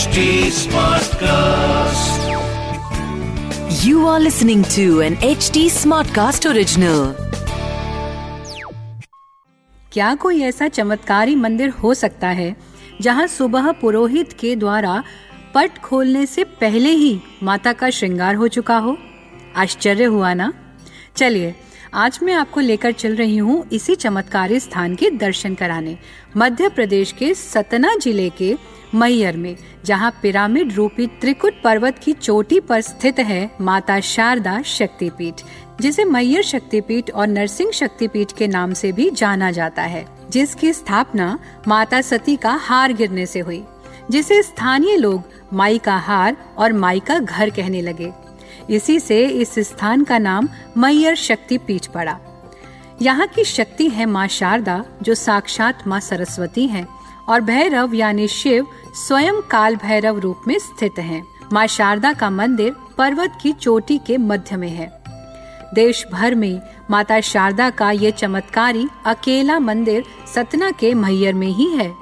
HD Smartcast. You are listening to an HD Smartcast original. क्या कोई ऐसा चमत्कारी मंदिर हो सकता है जहाँ सुबह पुरोहित के द्वारा पट खोलने से पहले ही माता का श्रृंगार हो चुका हो आश्चर्य हुआ ना चलिए आज मैं आपको लेकर चल रही हूँ इसी चमत्कारी स्थान के दर्शन कराने मध्य प्रदेश के सतना ज़िले के मैयर में जहाँ पिरामिड रूपी त्रिकुट पर्वत की चोटी पर स्थित है माता शारदा शक्तिपीठ, जिसे मैयर शक्तिपीठ और नरसिंह शक्तिपीठ के नाम से भी जाना जाता है, जिसकी स्थापना माता सती का हार गिरने से हुई, जिसे स्थानीय लोग माई का हार और माई का घर कहने लगे। इसी से इस स्थान का नाम मैयर शक्ति पीठ पड़ा। यहाँ की शक्ति है माँ शारदा, जो साक्षात माँ सरस्वती हैं, और भैरव यानी शिव स्वयं काल भैरव रूप में स्थित हैं। माँ शारदा का मंदिर पर्वत की चोटी के मध्य में है। देश भर में माता शारदा का ये चमत्कारी अकेला मंदिर सतना के मैयर में ही है।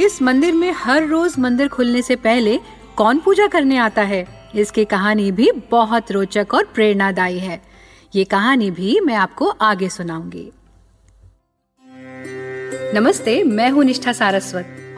इस मंदिर में हर रोज मंदिर खुलने से पहले कौन पूजा करने आता है? इसकी कहानी भी बहुत रोचक और प्रेरणादायी है। ये कहानी भी मैं आपको आगे सुनाऊँगी। नमस्ते, मैं हूँ निष्ठा सारस्वत।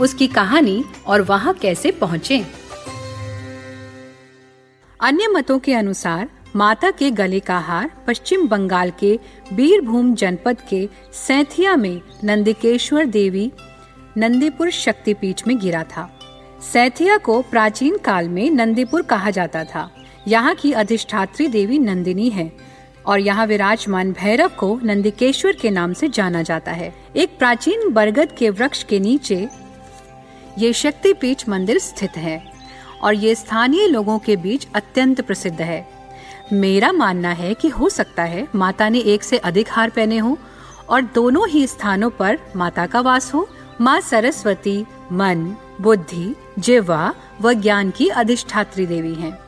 उसकी कहानी और वहाँ कैसे पहुँचे। अन्य मतों के अनुसार, माता के गले का हार पश्चिम बंगाल के बीरभूम जनपद के सैथिया में नंदिकेश्वर देवी नंदीपुर शक्तिपीठ में गिरा था। सैथिया को प्राचीन काल में नंदीपुर कहा जाता था। यहाँ की अधिष्ठात्री देवी नंदिनी है और यहाँ विराजमान भैरव को नंदिकेश्वर के नाम से जाना जाता है। एक प्राचीन बरगद के वृक्ष के नीचे ये शक्तिपीठ मंदिर स्थित है और ये स्थानीय लोगों के बीच अत्यंत प्रसिद्ध है। मेरा मानना है कि हो सकता है माता ने एक से अधिक हार पहने हो और दोनों ही स्थानों पर माता का वास हो। माँ सरस्वती, मन, बुद्धि जिवा व ज्ञान की अधिष्ठात्री देवी हैं।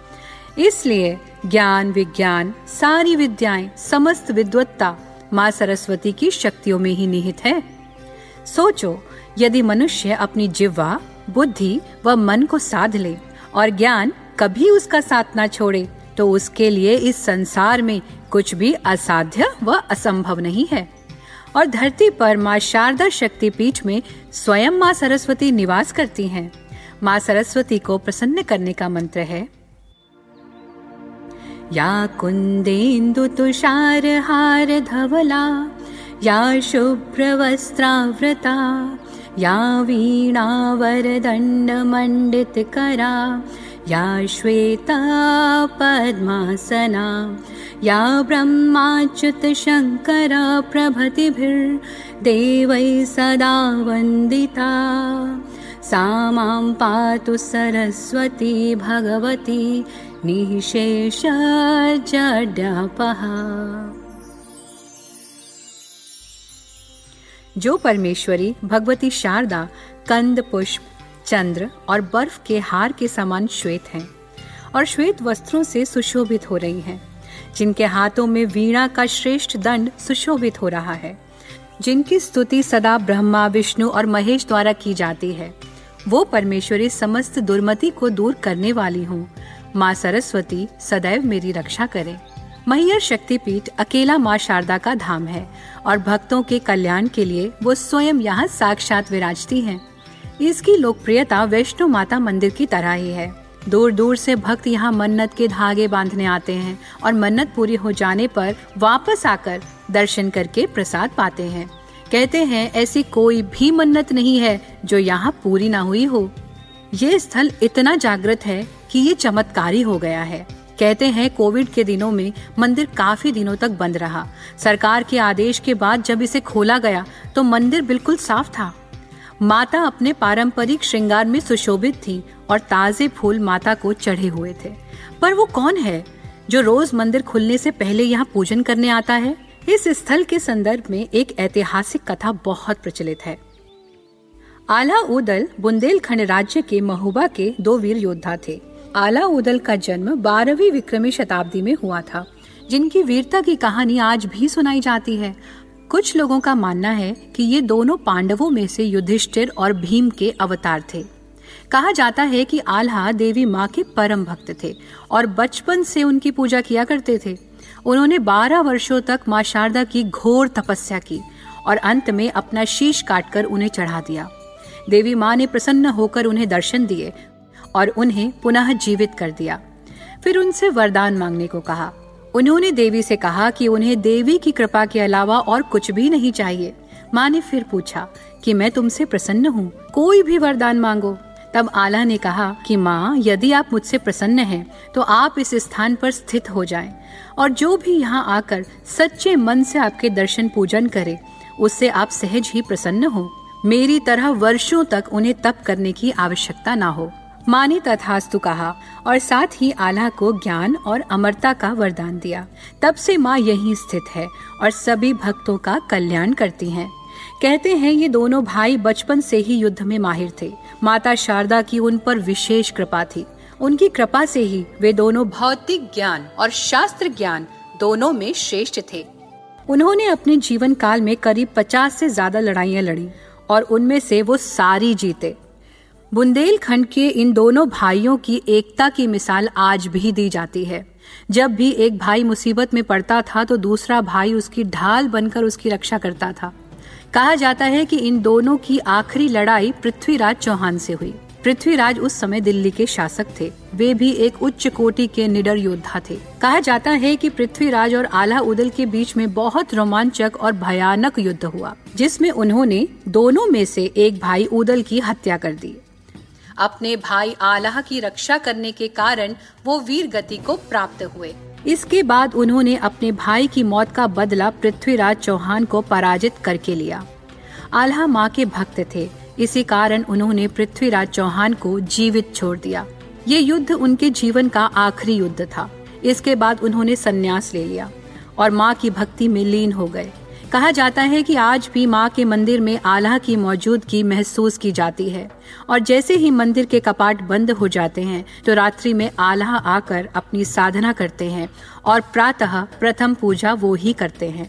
इसलिए ज्ञान, विज्ञान, सारी विद्याएँ, समस्त विद्वत्ता माँ सरस्वती की शक्तियों में ही निहित है। सोचो यदि मनुष्य अपनी जिह्वा, बुद्धि व मन को साध ले और ज्ञान कभी उसका साथ ना छोड़े तो उसके लिए इस संसार में कुछ भी असाध्य व असंभव नहीं है और धरती पर माँ शारदा शक्ति पीठ में स्वयं माँ सरस्वती निवास करती हैं। माँ सरस्वती को प्रसन्न करने का मंत्र है या कुंदु तुषार हार धवला, या शुभ्र शुभ्रवस्त्रावृता या वीणावरदण्डमण्डितकरा या श्वेता पद्मासना या ब्रह्माच्युतशङ्करा प्रभृतिभिर्देवैः सदा वन्दिता। सा मां पातु सरस्वती भगवती निशेष जो परमेश्वरी, भगवती शारदा, कंद, पुष्प, चंद्र और बर्फ़ के हार के समान श्वेत हैं और श्वेत वस्त्रों से सुशोभित हो रही हैं। जिनके हाथों में वीणा का श्रेष्ठ दंड सुशोभित हो रहा है। जिनकी स्तुति सदा ब्रह्मा, विष्णु और महेश द्वारा की जाती है। वो परमेश्वरी समस्त दुर्मति को दूर करने वाली हूँ। माँ सरस्वती, सदैव मेरी रक्षा करे। मैयर शक्तिपीठ अकेला माँ शारदा का धाम है और भक्तों के कल्याण के लिए वो स्वयं यहाँ साक्षात विराजती हैं। इसकी लोकप्रियता वैष्णो माता मंदिर की तरह ही है। दूर दूर से भक्त यहाँ मन्नत के धागे बांधने आते हैं और मन्नत पूरी हो जाने पर वापस आकर दर्शन करके प्रसाद पाते हैं। कहते हैं, ऐसी कोई भी मन्नत नहीं है जो यहाँ पूरी ना हुई हो। ये स्थल इतना जागृत है कि ये चमत्कारी हो गया है। कहते हैं, कोविड के दिनों में मंदिर काफ़ी दिनों तक बंद रहा। सरकार के आदेश के बाद जब इसे खोला गया तो मंदिर बिल्कुल साफ़ था। माता अपने पारंपरिक श्रृंगार में सुशोभित थी और ताजे फूल माता को चढ़े हुए थे। पर वो कौन है, जो रोज मंदिर खुलने से पहले यहाँ पूजन करने आता है? इस स्थल के संदर्भ में एक ऐतिहासिक कथा बहुत प्रचलित है। आला उदल बुंदेलखंड राज्य के महुबा के दो वीर योद्धा थे। आला उदल का जन्म बारहवीं विक्रमी शताब्दी में हुआ था। जिनकी वीरता की कहानी आज भी सुनाई जाती है। कुछ लोगों का मानना है कि ये दोनों पांडवों में से युधिष्ठिर और भीम के अवतार थे। कहा जाता है कि आल्हा देवी माँ के परम भक्त थे और बचपन से उनकी पूजा किया करते थे। उन्होंने बारह वर्षों तक माँ शारदा की घोर तपस्या की और अंत में अपना शीश काटकर उन्हें चढ़ा दिया। देवी माँ ने प्रसन्न होकर उन्हें दर्शन दिए और उन्हें पुनः जीवित कर दिया। फिर उनसे वरदान मांगने को कहा। उन्होंने देवी से कहा कि उन्हें देवी की कृपा के अलावा और कुछ भी नहीं चाहिए। माँ ने फिर पूछा कि मैं तुमसे प्रसन्न हूँ, कोई भी वरदान मांगो। तब आला ने कहा कि माँ, यदि आप मुझसे प्रसन्न हैं तो आप इस स्थान पर स्थित हो जाएँ और जो भी यहाँ आकर सच्चे मन से आपके दर्शन पूजन करे, उससे आप सहज ही प्रसन्न हो। मेरी तरह वर्षों तक उन्हें तप करने की आवश्यकता ना हो। माँ ने तथास्तु कहा, और साथ ही आला को ज्ञान और अमरता का वरदान दिया। तब से माँ यहीं स्थित है, और सभी भक्तों का कल्याण करती हैं। कहते हैं, ये दोनों भाई बचपन से ही युद्ध में माहिर थे। माता शारदा की उन पर विशेष कृपा थी। उनकी कृपा से ही वे दोनों भौतिक ज्ञान और शास्त्र ज्ञान दोनों में श्रेष्ठ थे। उन्होंने अपने जीवन काल में करीब पचास से ज़्यादा लड़ाइयाँ लड़ी, और उनमें से वो सारी जीते। बुंदेलखंड के इन दोनों भाइयों की एकता की मिसाल आज भी दी जाती है। जब भी एक भाई मुसीबत में पड़ता था तो दूसरा भाई उसकी ढाल बनकर उसकी रक्षा करता था। कहा जाता है कि इन दोनों की आखिरी लड़ाई पृथ्वीराज चौहान से हुई। पृथ्वीराज उस समय दिल्ली के शासक थे। वे भी एक उच्च कोटि के निडर योद्धा थे। कहा जाता है कि पृथ्वीराज और आला उदल के बीच में बहुत रोमांचक और भयानक युद्ध हुआ, जिसमें उन्होंने दोनों में से एक भाई उदल की हत्या कर दी। अपने भाई आलाह की रक्षा करने के कारण वो वीर गति को प्राप्त हुए। इसके बाद उन्होंने अपने भाई की मौत का बदला पृथ्वीराज चौहान को पराजित करके लिया। आल्हा माँ के भक्त थे। इसी कारण उन्होंने पृथ्वीराज चौहान को जीवित छोड़ दिया। ये युद्ध उनके जीवन का आखिरी युद्ध था। इसके बाद उन्होंने संन्यास ले लिया और माँ की भक्ति में लीन हो गए। कहा जाता है कि आज भी माँ के मंदिर में आल्हा की मौजूदगी महसूस की जाती है। और जैसे ही मंदिर के कपाट बंद हो जाते हैं तो रात्रि में आल्हा आकर अपनी साधना करते हैं और प्रातः प्रथम पूजा वो ही करते हैं।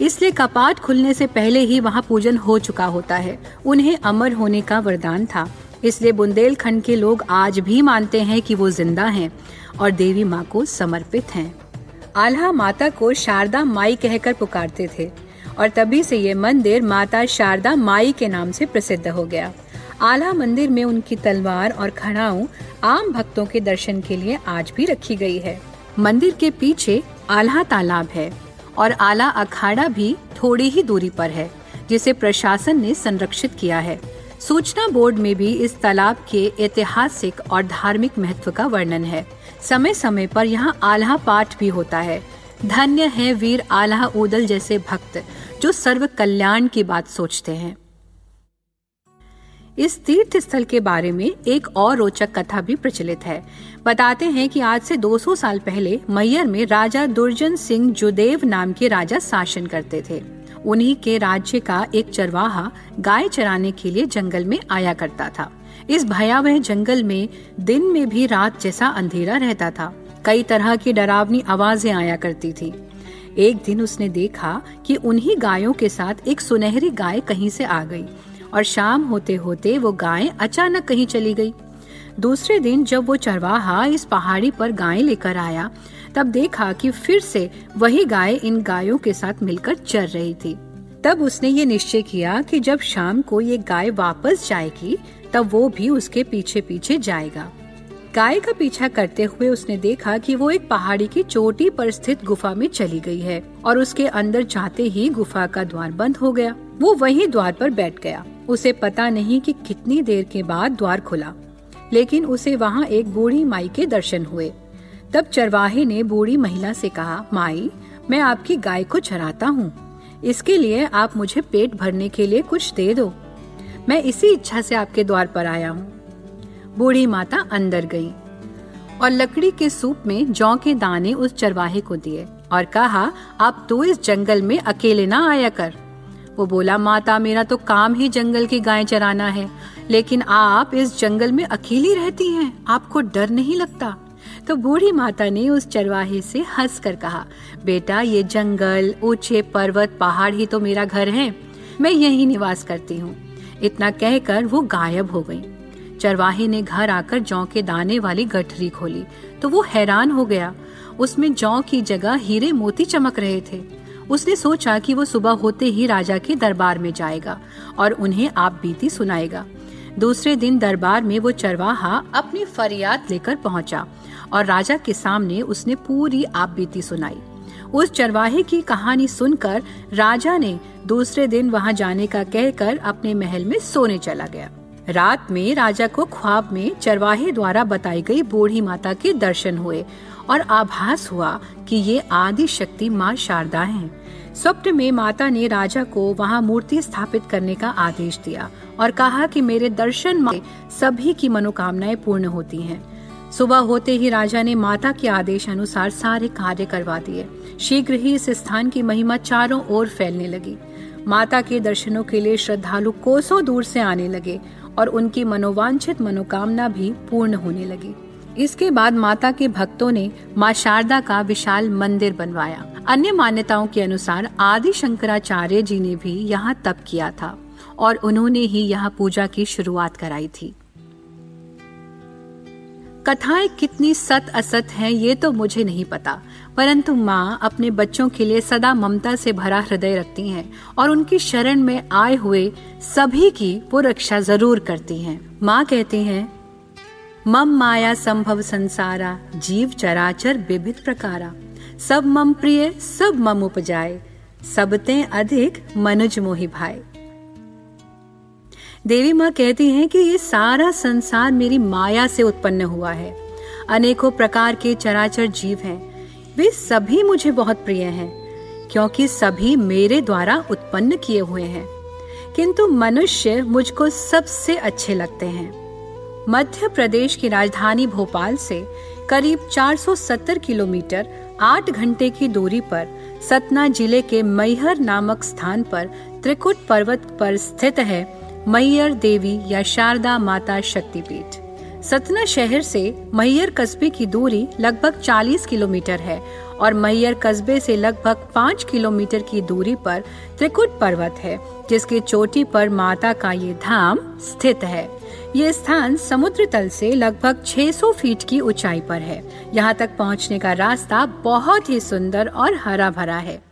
इसलिए कपाट खुलने से पहले ही वहाँ पूजन हो चुका होता है। उन्हें अमर होने का वरदान था। इसलिए बुंदेलखंड के लोग आज भी मानते हैं कि वो ज़िंदा हैं और देवी माँ को समर्पित हैं। आल्हा माता को शारदा माई कहकर पुकारते थे। और तभी से ये मंदिर माता शारदा माई के नाम से प्रसिद्ध हो गया। आला मंदिर में उनकी तलवार और खड़ाऊ आम भक्तों के दर्शन के लिए आज भी रखी गई है। मंदिर के पीछे आल्हा तालाब है और आला अखाड़ा भी थोड़ी ही दूरी पर है, जिसे प्रशासन ने संरक्षित किया है। सूचना बोर्ड में भी इस तालाब के ऐतिहासिक और धार्मिक महत्व का वर्णन है। समय समय पर यहाँ आल्हा पाठ भी होता है धन्य है वीर आल्हा उदल जैसे भक्त, जो सर्व कल्याण की बात सोचते हैं। इस तीर्थ स्थल के बारे में एक और रोचक कथा भी प्रचलित है। बताते हैं कि आज से 200 साल पहले मैयर में राजा दुर्जन सिंह जुदेव नाम के राजा शासन करते थे। उन्हीं के राज्य का एक चरवाहा गाय चराने के लिए जंगल में आया करता था। इस भयावह जंगल में दिन में भी रात जैसा अंधेरा रहता था। कई तरह की डरावनी आवाज़ें आया करती थी। एक दिन उसने देखा कि उन्हीं गायों के साथ एक सुनहरी गाय कहीं से आ गई और शाम होते होते वो गाय अचानक कहीं चली गई। दूसरे दिन जब वो चरवाहा इस पहाड़ी पर गाय लेकर आया, तब देखा कि फिर से वही गाय इन गायों के साथ मिलकर चर रही थी। तब उसने ये निश्चय किया कि जब शाम को ये गाय वापस जाएगी, तब वो भी उसके पीछे पीछे जाएगा। गाय का पीछा करते हुए उसने देखा कि वो एक पहाड़ी की चोटी पर स्थित गुफा में चली गई है और उसके अंदर जाते ही गुफा का द्वार बंद हो गया। वो वही द्वार पर बैठ गया। उसे पता नहीं कि कितनी देर के बाद द्वार खुला, लेकिन उसे वहाँ एक बूढ़ी माई के दर्शन हुए। तब चरवाहे ने बूढ़ी महिला से कहा, माई, मैं आपकी गाय को चराता हूँ। इसके लिए आप मुझे पेट भरने के लिए कुछ दे दो। मैं इसी इच्छा से आपके द्वार पर आया हूँ। बूढ़ी माता अंदर गई और लकड़ी के सूप में जौ के दाने उस चरवाहे को दिए और कहा, अब तू इस जंगल में अकेले ना आया कर। वो बोला, माता, मेरा तो काम ही जंगल की गाय चराना है, लेकिन आप इस जंगल में अकेली रहती हैं, आपको डर नहीं लगता? तो बूढ़ी माता ने उस चरवाहे से हंस कर कहा, बेटा, ये जंगल, ऊँचे पर्वत, पहाड़ ही तो मेरा घर है, मैं यही निवास करती हूँ। इतना कहकर वो गायब हो गई। चरवाहे ने घर आकर जौ के दाने वाली गठरी खोली। तो वो हैरान हो गया। उसमें जौ की जगह हीरे मोती चमक रहे थे। उसने सोचा कि वो सुबह होते ही राजा के दरबार में जाएगा और उन्हें आप बीती सुनाएगा। दूसरे दिन दरबार में वो चरवाहा अपनी फरियाद लेकर पहुँचा और राजा के सामने उसने पूरी आप बीती सुनाई। उस चरवाहे की कहानी सुनकर राजा ने दूसरे दिन वहाँ जाने का कहकर अपने महल में सोने चला गया। रात में राजा को ख्वाब में चरवाहे द्वारा बताई गई बूढ़ी माता के दर्शन हुए और आभास हुआ कि ये आदि शक्ति माँ शारदा हैं। स्वप्न में माता ने राजा को वहाँ मूर्ति स्थापित करने का आदेश दिया और कहा कि मेरे दर्शन में सभी की मनोकामनाएँ पूर्ण होती हैं। सुबह होते ही राजा ने माता के आदेश अनुसार सारे कार्य करवा दिए शीघ्र ही इस स्थान की महिमा चारों ओर फैलने लगी माता के दर्शनों के लिए श्रद्धालु कोसों दूर से आने लगे और उनकी मनोवांछित मनोकामना भी पूर्ण होने लगी। इसके बाद माता के भक्तों ने माँ शारदा का विशाल मंदिर बनवाया। अन्य मान्यताओं के अनुसार आदि शंकराचार्य जी ने भी यहाँ तप किया था और उन्होंने ही यहाँ पूजा की शुरुआत कराई थी। कथाएँ कितनी सत असत हैं, ये तो मुझे नहीं पता। परंतु माँ अपने बच्चों के लिए सदा ममता से भरा हृदय रखती हैं और उनकी शरण में आए हुए सभी की वो रक्षा ज़रूर करती हैं। माँ कहती हैं, मम माया संभव संसारा, जीव चराचर विविध प्रकारा। सब मम प्रिय, सब मम उपजाए। सबते अधिक मनुज मोहि भाई देवी माँ कहती हैं कि ये सारा संसार मेरी माया से उत्पन्न हुआ है। अनेकों प्रकार के चराचर जीव हैं। वे सभी मुझे बहुत प्रिय हैं, क्योंकि सभी मेरे द्वारा उत्पन्न किए हुए हैं। किंतु मनुष्य मुझको सबसे अच्छे लगते हैं। मध्य प्रदेश की राजधानी भोपाल से करीब 470 किलोमीटर 8 घंटे की दूरी पर सतना ज़िले के मैहर नामक स्थान पर त्रिकुट पर्वत पर स्थित है। मैयर देवी या शारदा माता शक्तिपीठ। सतना शहर से मैयर कस्बे की दूरी लगभग 40 किलोमीटर है और मैयर कस्बे से लगभग 5 किलोमीटर की दूरी पर त्रिकुट पर्वत है, जिसके चोटी पर माता का ये धाम स्थित है। ये स्थान समुद्र तल से लगभग 600 फीट की ऊंचाई पर है। यहाँ तक पहुँचने का रास्ता बहुत ही सुंदर और हरा भरा है।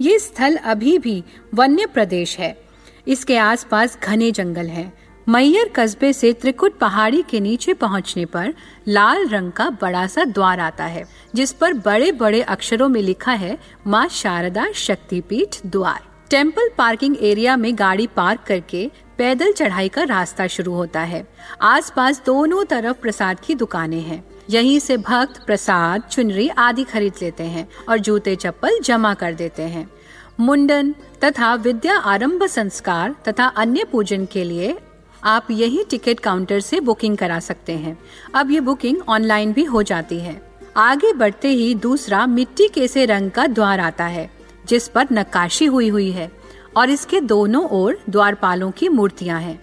ये स्थल अभी भी वन्य प्रदेश है। इसके आसपास घने जंगल हैं। मैयर कस्बे से त्रिकुट पहाड़ी के नीचे पहुँचने पर लाल रंग का बड़ा सा द्वार आता है, जिस पर बड़े बड़े अक्षरों में लिखा है, माँ शारदा शक्तिपीठ द्वार। टेंपल पार्किंग एरिया में गाड़ी पार्क करके पैदल चढ़ाई का रास्ता शुरू होता है। आसपास दोनों तरफ़ प्रसाद की दुकानें हैं। यहीं से भक्त प्रसाद, चुनरी आदि खरीद लेते हैं और जूते चप्पल जमा कर देते हैं। मुंडन तथा विद्या आरंभ संस्कार तथा अन्य पूजन के लिए आप यही टिकट काउंटर से बुकिंग करा सकते हैं। अब ये बुकिंग ऑनलाइन भी हो जाती है। आगे बढ़ते ही दूसरा मिट्टी के से रंग का द्वार आता है, जिस पर नक्काशी हुई हुई है और इसके दोनों ओर द्वारपालों की मूर्तियाँ हैं।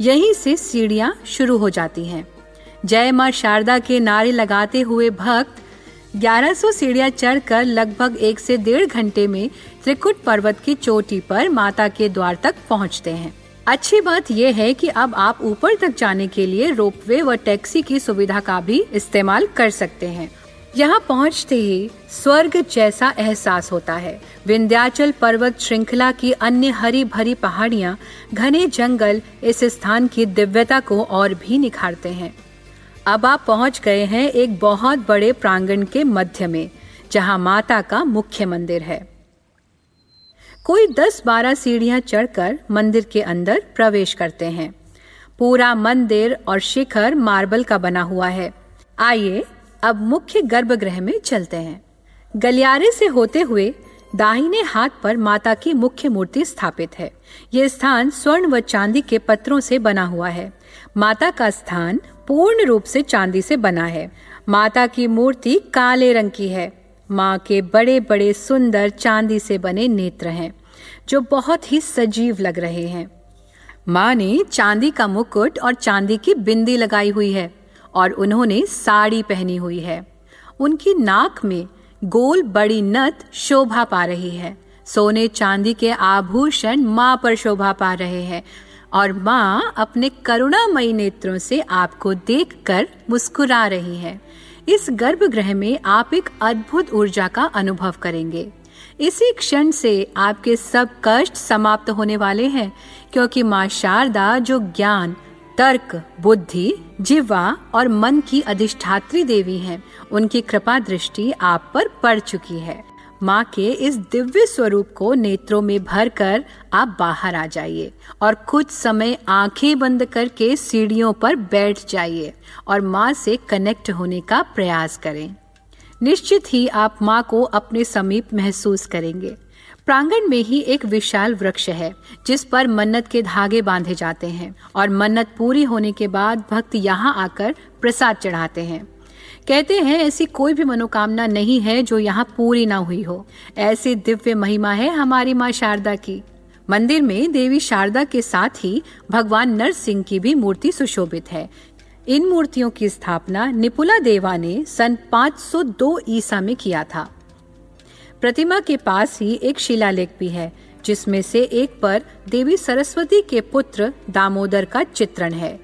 यहीं से सीढ़ियाँ शुरू हो जाती हैं। जय माँ शारदा के नारे लगाते हुए भक्त 1100 सीढ़ियाँ चढ़कर लगभग एक से डेढ़ घंटे में त्रिकुट पर्वत की चोटी पर माता के द्वार तक पहुँचते हैं। अच्छी बात यह है कि अब आप ऊपर तक जाने के लिए रोपवे व टैक्सी की सुविधा का भी इस्तेमाल कर सकते हैं। यहाँ पहुँचते ही स्वर्ग जैसा एहसास होता है। विंध्याचल पर्वत श्रृंखला की अन्य हरी भरी पहाड़ियाँ घने जंगल इस स्थान की दिव्यता को और भी निखारते हैं। अब आप पहुँच गए हैं एक बहुत बड़े प्रांगण के मध्य में, जहाँ माता का मुख्य मंदिर है। कोई दस बारह सीढ़ियाँ चढ़कर मंदिर के अंदर प्रवेश करते हैं। पूरा मंदिर और शिखर मार्बल का बना हुआ है। आइए, अब मुख्य गर्भगृह में चलते हैं। गलियारे से होते हुए दाहिने हाथ पर माता की मुख्य मूर्ति स्थापित है। ये स्थान स्वर्ण व चांदी के पत्रों से बना हुआ है। माता का स्थान पूर्ण रूप से चांदी से बना है। माता की मूर्ति काले रंग की है। माँ के बड़े बड़े सुंदर चांदी से बने नेत्र हैं, जो बहुत ही सजीव लग रहे हैं। माँ ने चांदी का मुकुट और चांदी की बिंदी लगाई हुई है और उन्होंने साड़ी पहनी हुई है। उनकी नाक में गोल बड़ी नत शोभा पा रही है। सोने चांदी के आभूषण माँ पर शोभा पा रहे हैं और माँ अपने करुणामयी नेत्रों से आपको देखकर मुस्कुरा रही है। इस गर्भगृह में आप एक अद्भुत ऊर्जा का अनुभव करेंगे। इसी क्षण से आपके सब कष्ट समाप्त होने वाले हैं क्योंकि माँ शारदा जो ज्ञान तर्क बुद्धि जिवा और मन की अधिष्ठात्री देवी हैं, उनकी कृपा दृष्टि आप पर पड़ चुकी है। माँ के इस दिव्य स्वरूप को नेत्रों में भर कर आप बाहर आ जाइए और कुछ समय आँखें बंद करके सीढ़ियों पर बैठ जाइए और माँ से कनेक्ट होने का प्रयास करें। निश्चित ही आप माँ को अपने समीप महसूस करेंगे। प्रांगण में ही एक विशाल वृक्ष है, जिस पर मन्नत के धागे बांधे जाते हैं और मन्नत पूरी होने के बाद भक्त यहाँ आकर प्रसाद चढ़ाते हैं। कहते हैं, ऐसी कोई भी मनोकामना नहीं है जो यहाँ पूरी ना हुई हो। ऐसी दिव्य महिमा है हमारी माँ शारदा की। मंदिर में देवी शारदा के साथ ही भगवान नरसिंह की भी मूर्ति सुशोभित है। इन मूर्तियों की स्थापना निपुला देवा ने सन 502 ईसा में किया था। प्रतिमा के पास ही एक शिलालेख भी है, जिसमें से एक पर देवी सरस्वती के पुत्र दामोदर का चित्रण है।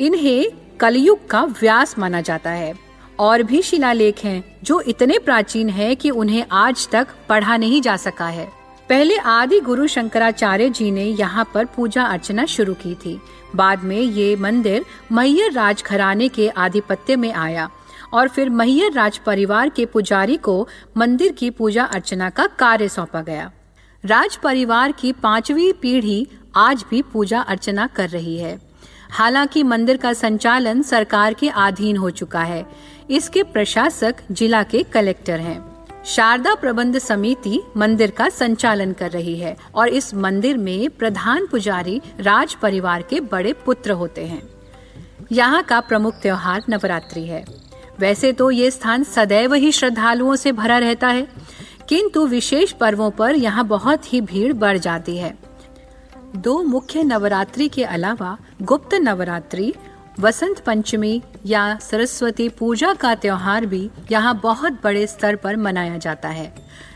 इन्हें कलयुग का व्यास माना जाता है। और भी शिलालेख हैं, जो इतने प्राचीन हैं कि उन्हें आज तक पढ़ा नहीं जा सका है। पहले आदि गुरु शंकराचार्य जी ने यहाँ पर पूजा अर्चना शुरू की थी। बाद में ये मंदिर मैयर राज घराने के आधिपत्य में आया और फिर मैयर राज परिवार के पुजारी को मंदिर की पूजा अर्चना का कार्य सौंपा गया। राज परिवार की पांचवी पीढ़ी आज भी पूजा अर्चना कर रही है। हालाँकि मंदिर का संचालन सरकार के अधीन हो चुका है इसके प्रशासक जिला के कलेक्टर हैं। शारदा प्रबंध समिति मंदिर का संचालन कर रही है और इस मंदिर में प्रधान पुजारी राज परिवार के बड़े पुत्र होते हैं। यहाँ का प्रमुख त्योहार नवरात्रि है। वैसे तो ये स्थान सदैव ही श्रद्धालुओं से भरा रहता है, किंतु विशेष पर्वों पर यहाँ बहुत ही भीड़ बढ़ जाती है। दो मुख्य नवरात्रि के अलावा गुप्त नवरात्रि वसंत पंचमी या सरस्वती पूजा का त्योहार भी यहाँ बहुत बड़े स्तर पर मनाया जाता है।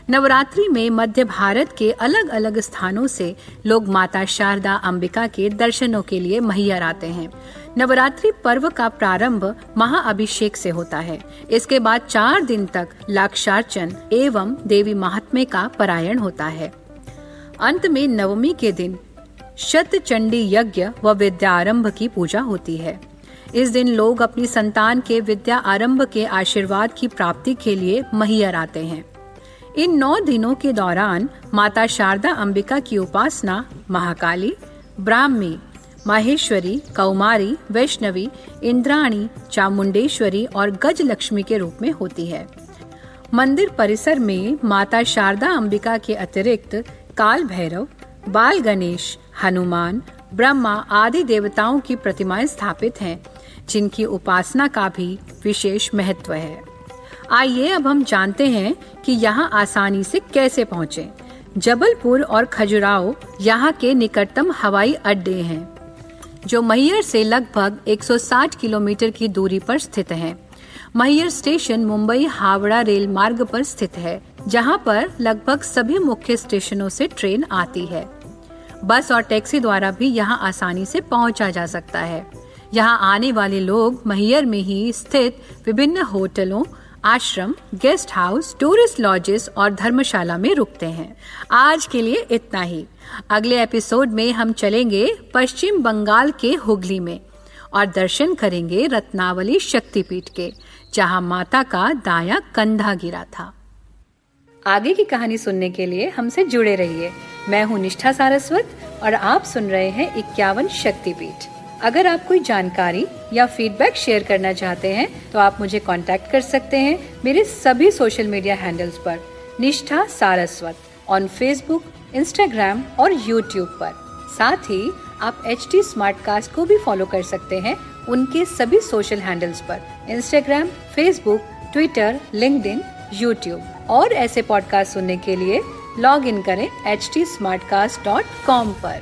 नवरात्रि में मध्य भारत के अलग अलग स्थानों से लोग माता शारदा अंबिका के दर्शनों के लिए मैहर आते हैं। नवरात्रि पर्व का प्रारंभ महाअभिषेक से होता है। इसके बाद चार दिन तक लाक्षार्चन एवं देवी महात्म्य का परायण होता है। अंत में नवमी के दिन शत चंडी यज्ञ व विद्यारंभ की पूजा होती है। इस दिन लोग अपनी संतान के विद्या आरंभ के आशीर्वाद की प्राप्ति के लिए मैहर आते हैं। इन नौ दिनों के दौरान माता शारदा अंबिका की उपासना, महाकाली, ब्राह्मी, माहेश्वरी, कौमारी, वैष्णवी, इंद्राणी, चामुंडेश्वरी और गज लक्ष्मी के रूप में होती है। मंदिर परिसर में माता शारदा अंबिका के अतिरिक्त काल भैरव, बाल गणेश, हनुमान, ब्रह्मा आदि देवताओं की प्रतिमाएँ स्थापित हैं। जिनकी उपासना का भी विशेष महत्व है। आइए अब हम जानते हैं कि यहाँ आसानी से कैसे पहुँचे। जबलपुर और खजुराहो यहाँ के निकटतम हवाई अड्डे हैं, जो मैयर से लगभग 160 किलोमीटर की दूरी पर स्थित है। मैयर स्टेशन मुंबई हावड़ा रेल मार्ग पर स्थित है, जहाँ पर लगभग सभी मुख्य स्टेशनों से ट्रेन आती है। बस और टैक्सी द्वारा भी यहाँ आसानी से पहुँचा जा सकता है। यहाँ आने वाले लोग मैयर में ही स्थित विभिन्न होटलों, आश्रम, गेस्ट हाउस, टूरिस्ट लॉजेस और धर्मशाला में रुकते हैं। आज के लिए इतना ही। अगले एपिसोड में हम चलेंगे पश्चिम बंगाल के हुगली में और दर्शन करेंगे रत्नावली शक्तिपीठ के, जहाँ माता का दाया कंधा गिरा था। आगे की कहानी सुनने के लिए हमसे जुड़े रहिए। मैं हूँ निष्ठा सारस्वत और आप सुन रहे हैं इक्यावन शक्तिपीठ। अगर आप कोई जानकारी या फीडबैक शेयर करना चाहते हैं तो आप मुझे कांटेक्ट कर सकते हैं मेरे सभी सोशल मीडिया हैंडल्स पर। Nishtha Saraswat on Facebook Instagram और यूट्यूब पर। साथ ही आप एच टी स्मार्ट कास्ट को भी फॉलो कर सकते हैं उनके सभी सोशल हैंडल्स पर। Instagram Facebook Twitter link YouTube और ऐसे पॉडकास्ट सुनने के लिए लॉग इन करें एच टी पर।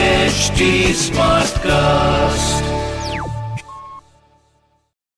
HD Smartcast.